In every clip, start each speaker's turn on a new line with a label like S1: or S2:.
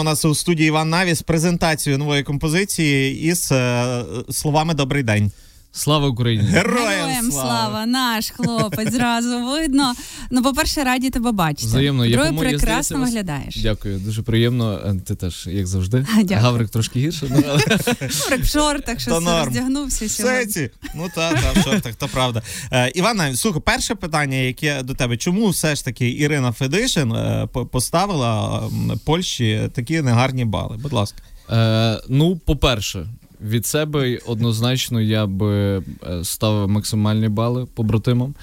S1: У нас у студії Іван Навіс презентацію нової композиції із е, словами Добрий день.
S2: Слава Україні!
S1: Героям,
S3: Героям
S1: слава!
S3: слава, наш хлопець зразу видно. Ну, по-перше, раді тебе бачити.
S2: Взаємно. Я,
S3: Друге, прекрасно
S2: здається, вас-
S3: виглядаєш.
S2: Дякую, дуже приємно. Е, Ти теж, як завжди.
S3: Дякую.
S2: Гаврик трошки гірше. ну,
S3: Добре, в шортах, що все роздягнувся сьогодні.
S1: Ну та, та, в шортах, то правда. Е, Івана, слухай, перше питання, яке до тебе. Чому все ж таки Ірина Федишин е, поставила Польщі такі негарні бали? Будь ласка.
S2: Е, ну, по-перше, від себе однозначно я би е, ставив максимальні бали побратимам.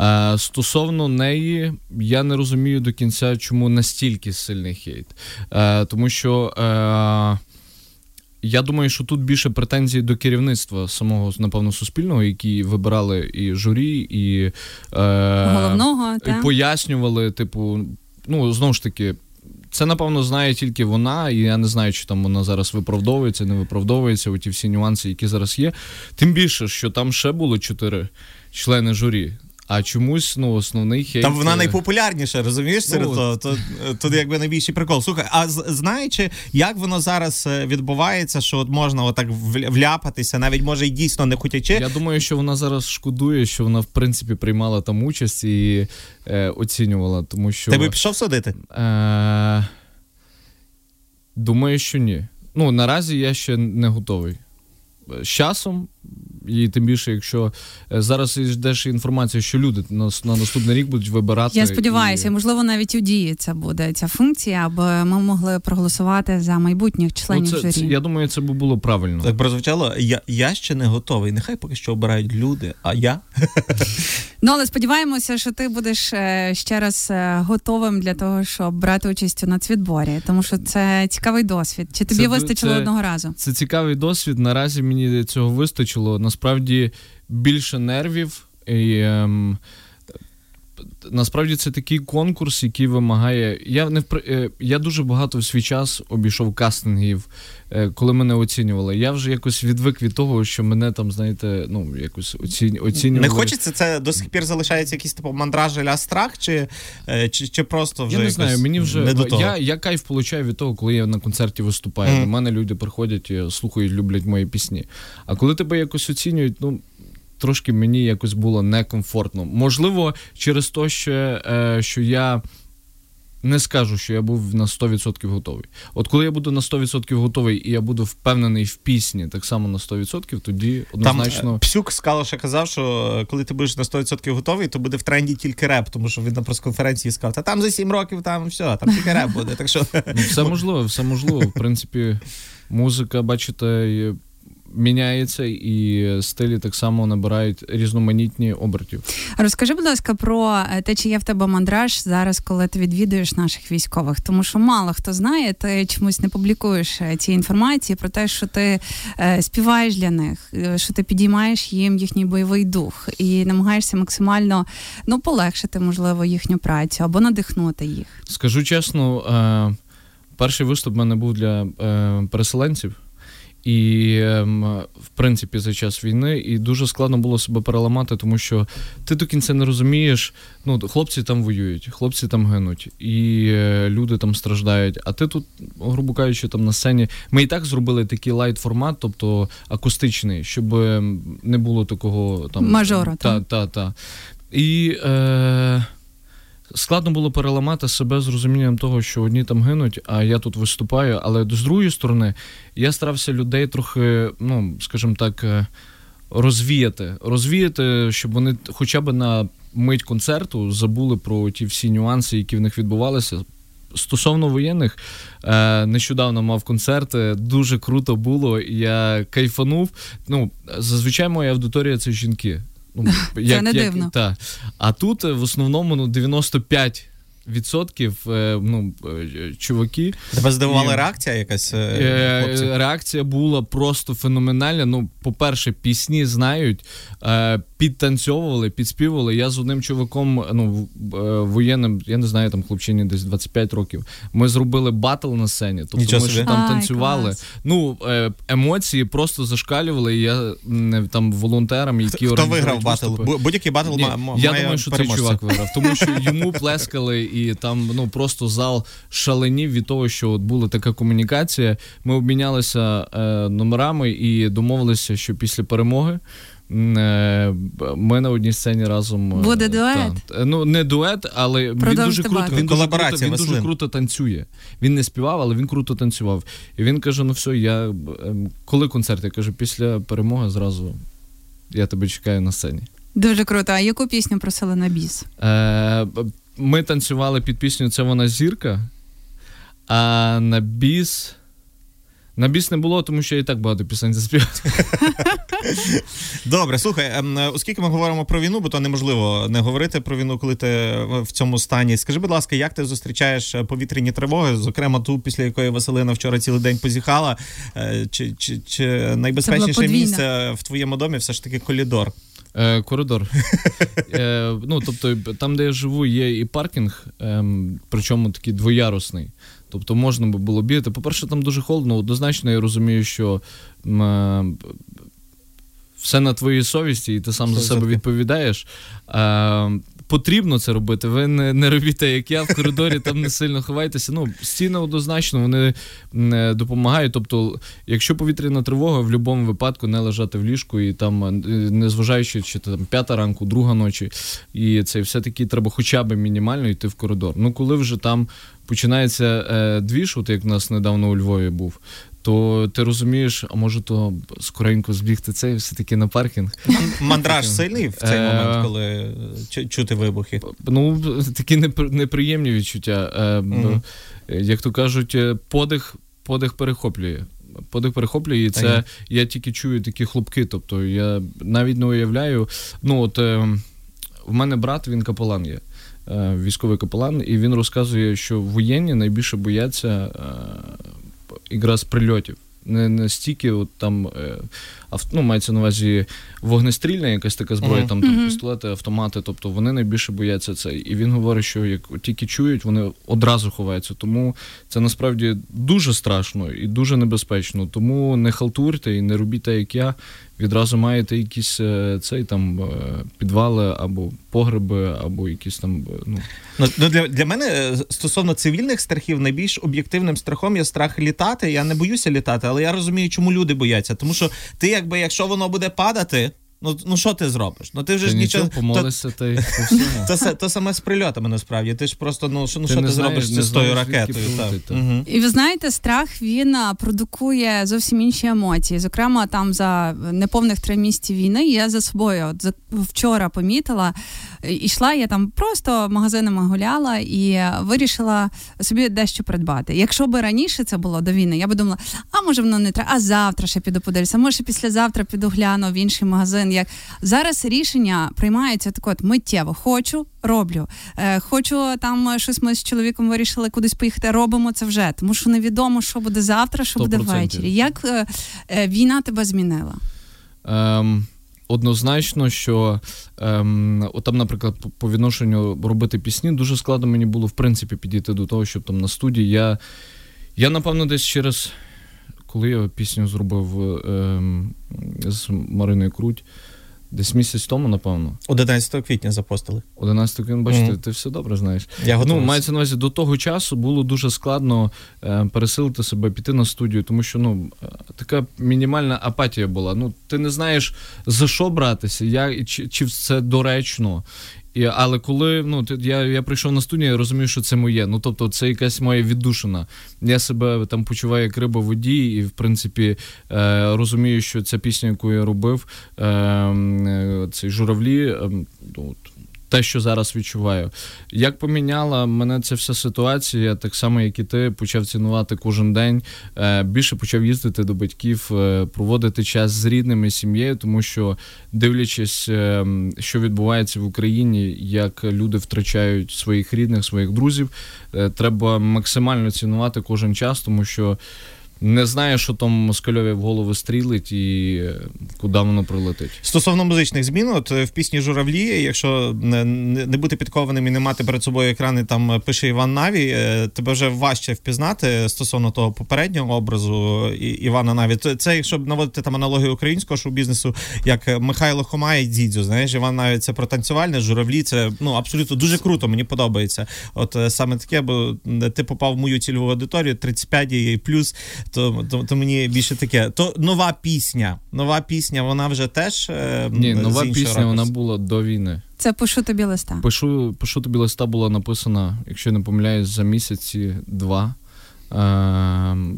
S2: Е, стосовно неї, я не розумію до кінця, чому настільки сильний хейт. Е, тому що. Я думаю, що тут більше претензій до керівництва самого, напевно, суспільного, які вибирали і журі, і
S3: Головного,
S2: і пояснювали, типу, ну знову ж таки. Це, напевно, знає тільки вона, і я не знаю, чи там вона зараз виправдовується, не виправдовується, оті всі нюанси, які зараз є. Тим більше, що там ще було чотири члени журі. А чомусь ну, основний хейт...
S1: Там вона
S2: е,
S1: найпопулярніша, розумієш, серед
S2: Ну,
S1: того. То, тут якби найбільший прикол. Слухай, а знаючи, як воно зараз е, відбувається, що от можна отак вляпатися, навіть може й дійсно не хотячи.
S2: Я думаю, що вона зараз шкодує, що вона в принципі приймала там участь і е, оцінювала, тому що
S1: Ти би пішов судити?
S2: Е, думаю, що ні. Ну, наразі я ще не готовий. З часом, і тим більше, якщо е, зараз йдеш інформація, що люди на, на наступний рік будуть вибирати.
S3: Я сподіваюся,
S2: і...
S3: можливо, навіть у дії це буде ця функція, аби ми могли проголосувати за майбутніх
S2: Ну,
S3: членів
S2: це,
S3: журі.
S2: це, я думаю, це би було правильно.
S1: Так прозвучало, я, я ще не готовий. Нехай поки що обирають люди, а я
S3: Ну але сподіваємося, що ти будеш е, ще раз е, готовим для того, щоб брати участь у нацвідборі, тому що це цікавий досвід. Чи тобі
S2: Це-
S3: вистачило
S2: це-
S3: одного разу?
S2: Це цікавий досвід. Наразі мені цього вистачило. Насправді більше нервів. І, ем, насправді це такий конкурс, який вимагає. Я не е, я дуже багато в свій час обійшов кастингів, е, коли мене оцінювали. Я вже якось відвик від того, що мене там, знаєте, ну якось оцінь, оцінювали.
S1: не хочеться. Це до сих пір залишається якийсь типу мандраж ля страх, чи, е, чи, чи просто вже
S2: Я не
S1: якось
S2: знаю, мені вже
S1: не до того.
S2: я, я кайф получаю від того, коли я на концерті виступаю.
S1: Мгм.
S2: До мене люди приходять, і слухають, люблять мої пісні. А коли тебе якось оцінюють, ну. Трошки мені якось було некомфортно. Можливо, через те, що, е, що я не скажу, що я був на 100% готовий. От коли я буду на 100% готовий і я буду впевнений в пісні так само на 100%, тоді однозначно.
S1: е, Псюк з Калоша казав, що е, коли ти будеш на 100% готовий, то буде в тренді тільки реп, тому що він на прес-конференції сказав, та там за 7 років там все, там тільки реп буде. Так що
S2: Ну, все можливо, все можливо. В принципі, музика, бачите, міняється, і стилі так само набирають різноманітні обертів.
S3: Розкажи, будь ласка, про е, те, чи є в тебе мандраж зараз, коли ти відвідуєш наших військових, тому що мало хто знає, ти чомусь не публікуєш е, ці інформації про те, що ти е, співаєш для них, що ти підіймаєш їм їхній бойовий дух і намагаєшся максимально ну полегшити, можливо, їхню працю або надихнути їх.
S2: Скажу чесно, перший виступ в мене був для переселенців. І ем, в принципі за час війни і дуже складно було себе переламати, тому що ти до кінця не розумієш. Ну, хлопці там воюють, хлопці там гинуть, і е, люди там страждають. А ти тут, грубо кажучи, там на сцені. Ми і так зробили такий лайт формат, тобто акустичний, щоб ем, не було такого там
S3: Мажору,
S2: Та, та, та. І е, складно було переламати себе з розумінням того, що одні там гинуть, а я тут виступаю. Але з другої сторони, я старався людей трохи, ну, скажімо так, е, розвіяти. Розвіяти, щоб вони хоча б на мить концерту забули про ті всі нюанси, які в них відбувалися. Стосовно воєнних, е, нещодавно мав концерт, дуже круто було. Я кайфанув. Ну, зазвичай моя аудиторія це жінки. Ну,
S3: не дивно.
S2: та. А тут е, в основному ну, 95 відсотків е, ну, е, чуваки.
S1: тебе здивувала
S2: І-
S1: реакція якась е,
S2: Е, реакція була просто феноменальна. Ну, по-перше, пісні знають, е, підтанцьовували, підспівували. Я з одним чуваком, ну, воєнним, я не знаю, там хлопчині десь 25 років. Ми зробили батл на сцені. Тобто
S1: Нічого
S2: ми
S1: собі.
S2: там
S3: Ай,
S2: танцювали.
S3: клас.
S2: Ну, е, емоції просто зашкалювали. І я там волонтерам, які
S1: Хто виграв батл? Будь-який батл
S2: Ні,
S1: ма- ма-
S2: я думаю, що цей чувак виграв, тому що йому плескали, і там ну просто зал шаленів від того, що от була така комунікація. Ми обмінялися е, номерами і домовилися, що після перемоги. Е, ми на одній сцені разом
S3: е, буде дует.
S2: Та, ну не дует, але він дуже круто. Він дуже круто, він дуже круто танцює. Він не співав, але він круто танцював. І він каже: Ну все, я ем, коли концерт? Я кажу, після перемоги зразу я тебе чекаю на сцені.
S3: Дуже круто. А яку пісню просили на біс?
S2: Е, Ми танцювали під пісню Це вона зірка, а на біс. На біс не було, тому що я і так багато пісень заспівав.
S1: Добре, слухай, ем, оскільки ми говоримо про війну, бо то неможливо не говорити про війну, коли ти в цьому стані. Скажи, будь ласка, як ти зустрічаєш е, повітряні тривоги? Зокрема, ту, після якої Василина вчора цілий день позіхала. Е, чи чи, чи найбезпечніше місце в твоєму домі все ж таки колідор?
S2: Е, Коридор. Е, Ну, тобто, там, де я живу, є і паркінг, е, причому такий двоярусний. Тобто можна би було бігати. По-перше, там дуже холодно, однозначно, я розумію, що е, все на твоїй совісті, і ти сам за себе відповідаєш. Е, потрібно це робити. Ви не не робіть, як я в коридорі, там не сильно ховайтеся. Ну, стіни однозначно вони не допомагають. Тобто, якщо повітряна тривога, в будь-якому випадку не лежати в ліжку і там, е, незважаючи, чи там п'ята ранку, друга ночі, і це все-таки треба хоча б мінімально йти в коридор. Ну, коли вже там починається е, двіж, от як у нас недавно у Львові був, то ти розумієш, а може то скоренько збігти цей все-таки на паркінг.
S1: Мандраж сильний в цей е, момент, коли чути вибухи?
S2: Ну, такі неприємні відчуття. Е, як то кажуть, е, подих, подих перехоплює. Подих перехоплює, і це я тільки чую такі хлопки. Тобто я навіть не уявляю. Ну, от в мене брат, він капелан є. Військовий капелан, і він розказує, що воєнні найбільше бояться якраз прильотів. Не настільки от там е, ну, мається на увазі вогнестрільна якась така зброя, uh-huh. там uh-huh. пістолети, автомати. Тобто вони найбільше бояться це. І він говорить, що як тільки чують, вони одразу ховаються. Тому це насправді дуже страшно і дуже небезпечно. Тому не халтурте і не робіть так, як я відразу маєте якісь е, цей там е, підвали або погреби, або якісь там. Е, ну
S1: ну, ну для для мене стосовно цивільних страхів, найбільш об'єктивним страхом є страх літати. Я не боюся літати, але я розумію, чому люди бояться. Тому що ти, якби, якщо воно буде падати. Ну ну що ти зробиш? Ну ти вже
S2: ти ж
S1: нічого
S2: помолишся
S1: то, ти по то, то саме з прильотами насправді. Ти ж просто ну що ну що ти, знаєш, зробиш з тою ракетою?
S3: Так. Угу. І ви знаєте, страх він продукує зовсім інші емоції. Зокрема, там за неповних три місяці війни я за собою от за вчора помітила. Ішла я там просто магазинами гуляла і вирішила собі дещо придбати. Якщо би раніше це було до війни, я би думала, а може воно не треба, а завтра ще піду подивлюся, може післязавтра піду гляну в інший магазин. Як зараз рішення приймається так от миттєво. Хочу, роблю. Е, Хочу там щось ми з чоловіком вирішили кудись поїхати. Робимо це вже, тому що невідомо, що буде завтра, що 100%. буде ввечері. Як е, е, війна тебе змінила?
S2: Um однозначно, що ем, от там, наприклад, по відношенню робити пісні, дуже складно мені було в принципі підійти до того, щоб там на студії я. Я, напевно, десь через коли я пісню зробив ем, з Мариною Круть. Десь місяць тому, напевно.
S1: 11 квітня запостили.
S2: 11 квітня, бачите, mm-hmm. ти все добре знаєш.
S1: Я
S2: Ну, мається на увазі, до того часу було дуже складно е, пересилити себе, піти на студію, тому що ну, е, така мінімальна апатія була. Ну, Ти не знаєш, за що братися, як, чи, чи це доречно. І, Але коли ну, я я прийшов на студію, я розумію, що це моє. Ну тобто, це якась моя віддушина. Я себе там почуваю як риба в воді, і в принципі е, розумію, що ця пісня, яку я робив, е, е, цей журавлі. Е, ну, те, що зараз відчуваю. Як поміняла мене ця вся ситуація, так само, як і ти, почав цінувати кожен день. Е, більше почав їздити до батьків, е, проводити час з рідними сім'єю, тому що, дивлячись, е, що відбувається в Україні, як люди втрачають своїх рідних, своїх друзів, треба максимально цінувати кожен час, тому що. Не знає, що там Москальові в голову стрілить і е, куди воно прилетить.
S1: Стосовно музичних змін, от в пісні Журавлі, якщо не, бути підкованим і не мати перед собою екрани, там пише Іван Наві, тебе вже важче впізнати стосовно того попереднього образу Івана Наві. Це якщо б наводити там аналогію українського шоу-бізнесу, як Михайло Хома і Дідзю. Знаєш, Іван Наві це про танцювальне, журавлі. Це ну абсолютно дуже круто. Мені подобається. От саме таке, бо ти попав в мою цільову аудиторію 35 і плюс, то, то то, мені більше таке. То нова пісня. Нова пісня, вона вже теж
S2: е, Ні, нова пісня ракурсу. вона була до війни.
S3: Це пишу тобі листа.
S2: Пишу, пишу тобі листа була написана, якщо я не помиляюсь, за місяці два е,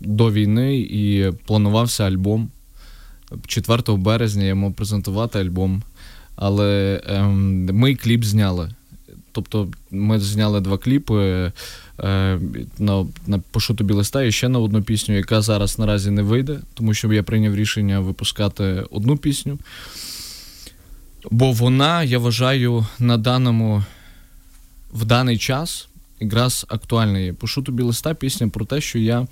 S2: до війни, і планувався альбом. 4 березня я мав презентувати альбом, але е, ми кліп зняли. Тобто ми зняли два кліпи на на Пошу тобі листа і ще на одну пісню, яка зараз наразі не вийде, тому що я прийняв рішення випускати одну пісню. Бо вона, я вважаю, на даному в даний час якраз актуальна є. Пошу тобі листа пісня про те, що я.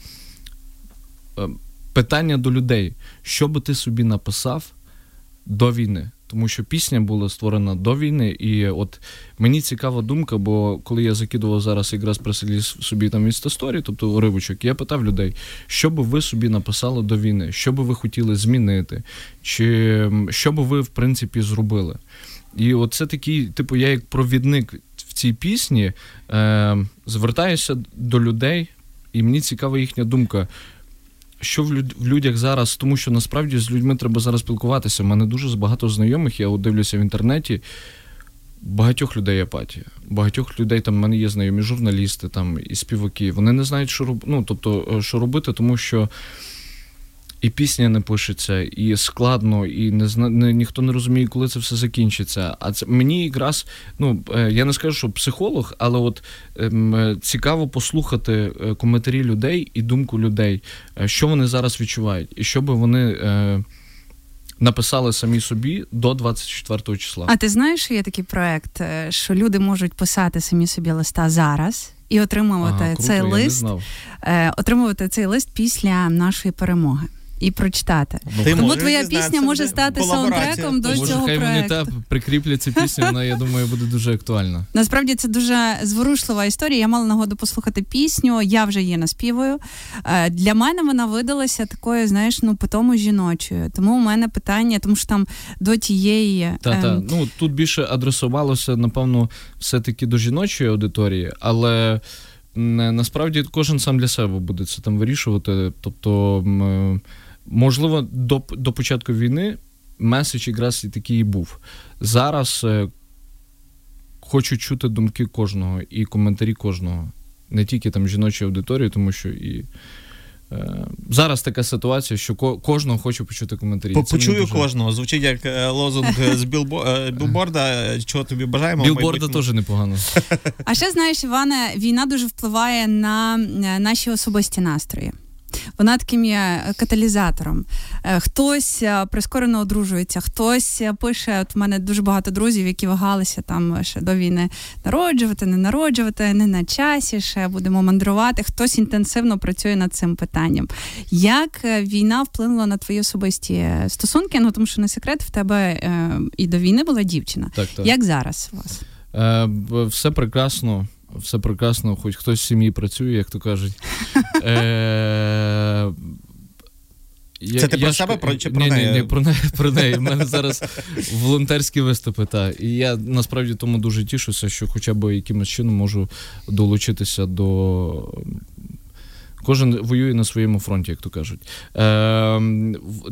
S2: Е, питання до людей, що би ти собі написав до війни тому що пісня була створена до війни, і от мені цікава думка, бо коли я закидував зараз якраз прислід собі там інстасторі, тобто уривочок, я питав людей, що би ви собі написали до війни, що би ви хотіли змінити, чи що би ви в принципі зробили. І от це такий, типу, я як провідник в цій пісні е, звертаюся до людей, і мені цікава їхня думка що в, люд, в людях зараз, тому що насправді з людьми треба зараз спілкуватися. У мене дуже багато знайомих, я дивлюся в інтернеті. Багатьох людей апатія. Багатьох людей там в мене є знайомі журналісти там і співаки. Вони не знають, що роб... ну, тобто, е, що робити, тому що і пісня не пишеться, і складно, і не зна не, ніхто не розуміє, коли це все закінчиться. А це мені якраз, ну е, я не скажу, що психолог, але от ем, е, цікаво послухати е, коментарі людей і думку людей, що вони зараз відчувають, і що би вони. Е, Написали самі собі до 24 числа.
S3: А ти знаєш, що є такий проект, що люди можуть писати самі собі листа зараз і отримувати ага, круто, цей лист, отримувати цей лист після нашої перемоги і прочитати. Ну, Ти Тому твоя пісня може стати саундтреком до цього хай проекту.
S2: Вони та прикріплять цю пісню, вона, я думаю, буде дуже актуальна.
S3: Насправді це дуже зворушлива історія. Я мала нагоду послухати пісню, я вже її наспівую. Е, для мене вона видалася такою, знаєш, ну тому жіночою. Тому у мене питання, тому що там до тієї.
S2: Та, та. Ем, ну тут більше адресувалося, напевно, все-таки до жіночої аудиторії, але. Насправді кожен сам для себе буде це там вирішувати. Тобто Можливо, до до початку війни меседж якраз і такий і був. Зараз е, хочу чути думки кожного і коментарі кожного, не тільки там жіночої аудиторії, тому що і. Е, зараз така ситуація, що кожного хочу почути коментарі.
S1: Почую дуже... кожного. Звучить як е, лозунг з. Е, білборда. Чого тобі бажаємо?
S2: Білборда теж непогано.
S3: А ще знаєш, Іване, війна дуже впливає на наші особисті настрої. Вона таким є каталізатором. Е, хтось е, прискорено одружується, хтось е, пише: от в мене дуже багато друзів, які вагалися там ще до війни народжувати, не народжувати, не на часі, ще будемо мандрувати. Хтось інтенсивно працює над цим питанням. Як війна вплинула на твої особисті стосунки? Ну тому що не секрет, в тебе і до війни була дівчина. Так, так. Як зараз у вас?
S2: Е, Все прекрасно все прекрасно, хоч хтось в сім'ї працює, як то кажуть.
S1: Е, це ти про себе про чи про неї?
S2: Ні, ні, про неї про неї. У мене зараз волонтерські виступи. Та. І я насправді тому дуже тішуся, що хоча б якимось чином можу долучитися до Кожен воює на своєму фронті, як то кажуть. Е,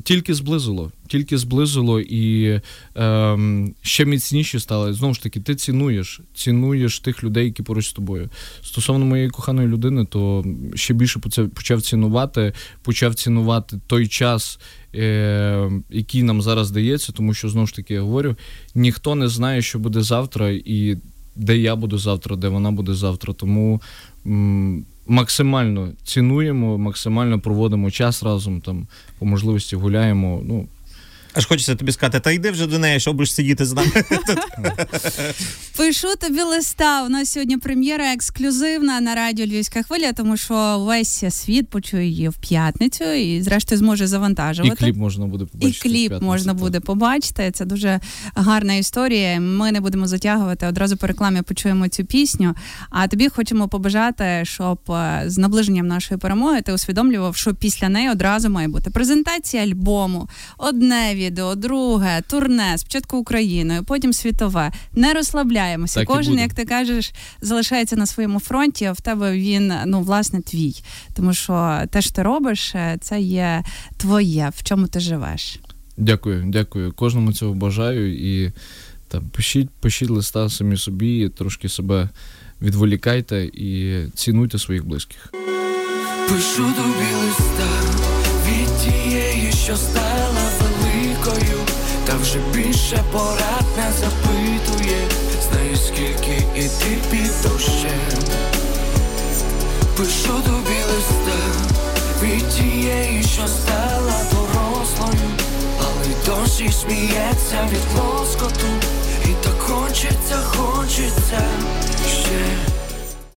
S2: Тільки зблизило, тільки зблизило і е, ще міцніші стали. Знову ж таки, ти цінуєш, цінуєш тих людей, які поруч з тобою. Стосовно моєї коханої людини, то ще більше почав цінувати, почав цінувати той час. Е, який нам зараз дається, тому що знову ж таки я говорю: ніхто не знає, що буде завтра, і де я буду завтра, де вона буде завтра. Тому максимально цінуємо, максимально проводимо час разом, там по можливості гуляємо. Ну
S1: Аж хочеться тобі сказати, та йди вже до неї, що будеш сидіти з нами.
S3: Пишу тобі листа. У нас сьогодні прем'єра ексклюзивна на радіо Львівська хвиля, тому що весь світ почує її в п'ятницю і, зрештою, зможе завантажувати.
S2: І кліп можна буде побачити.
S3: І кліп можна буде побачити. Це дуже гарна історія. Ми не будемо затягувати. Одразу по рекламі почуємо цю пісню. А тобі хочемо побажати, щоб е, з наближенням нашої перемоги ти усвідомлював, що після неї одразу має бути презентація альбому, одне відео, друге, турне, спочатку Україною, потім світове. Не розслабляємося.
S2: Так і
S3: Кожен,
S2: буде.
S3: як ти кажеш, залишається на своєму фронті. А в тебе він ну власне твій. Тому що те, що ти робиш, е, це є твоє, в чому ти живеш.
S2: Дякую, дякую. Кожному цього бажаю і там пишіть, пишіть листа самі собі, трошки себе відволікайте і цінуйте своїх близьких.
S4: Пишу тобі листа від тієї, що стала великою, та вже більше порад не запитує, знаю скільки іти під дощем. Пишу тобі листа від тієї, що стала дорослою, але досі сміється від лоскоту, і так хочеться, хочеться ще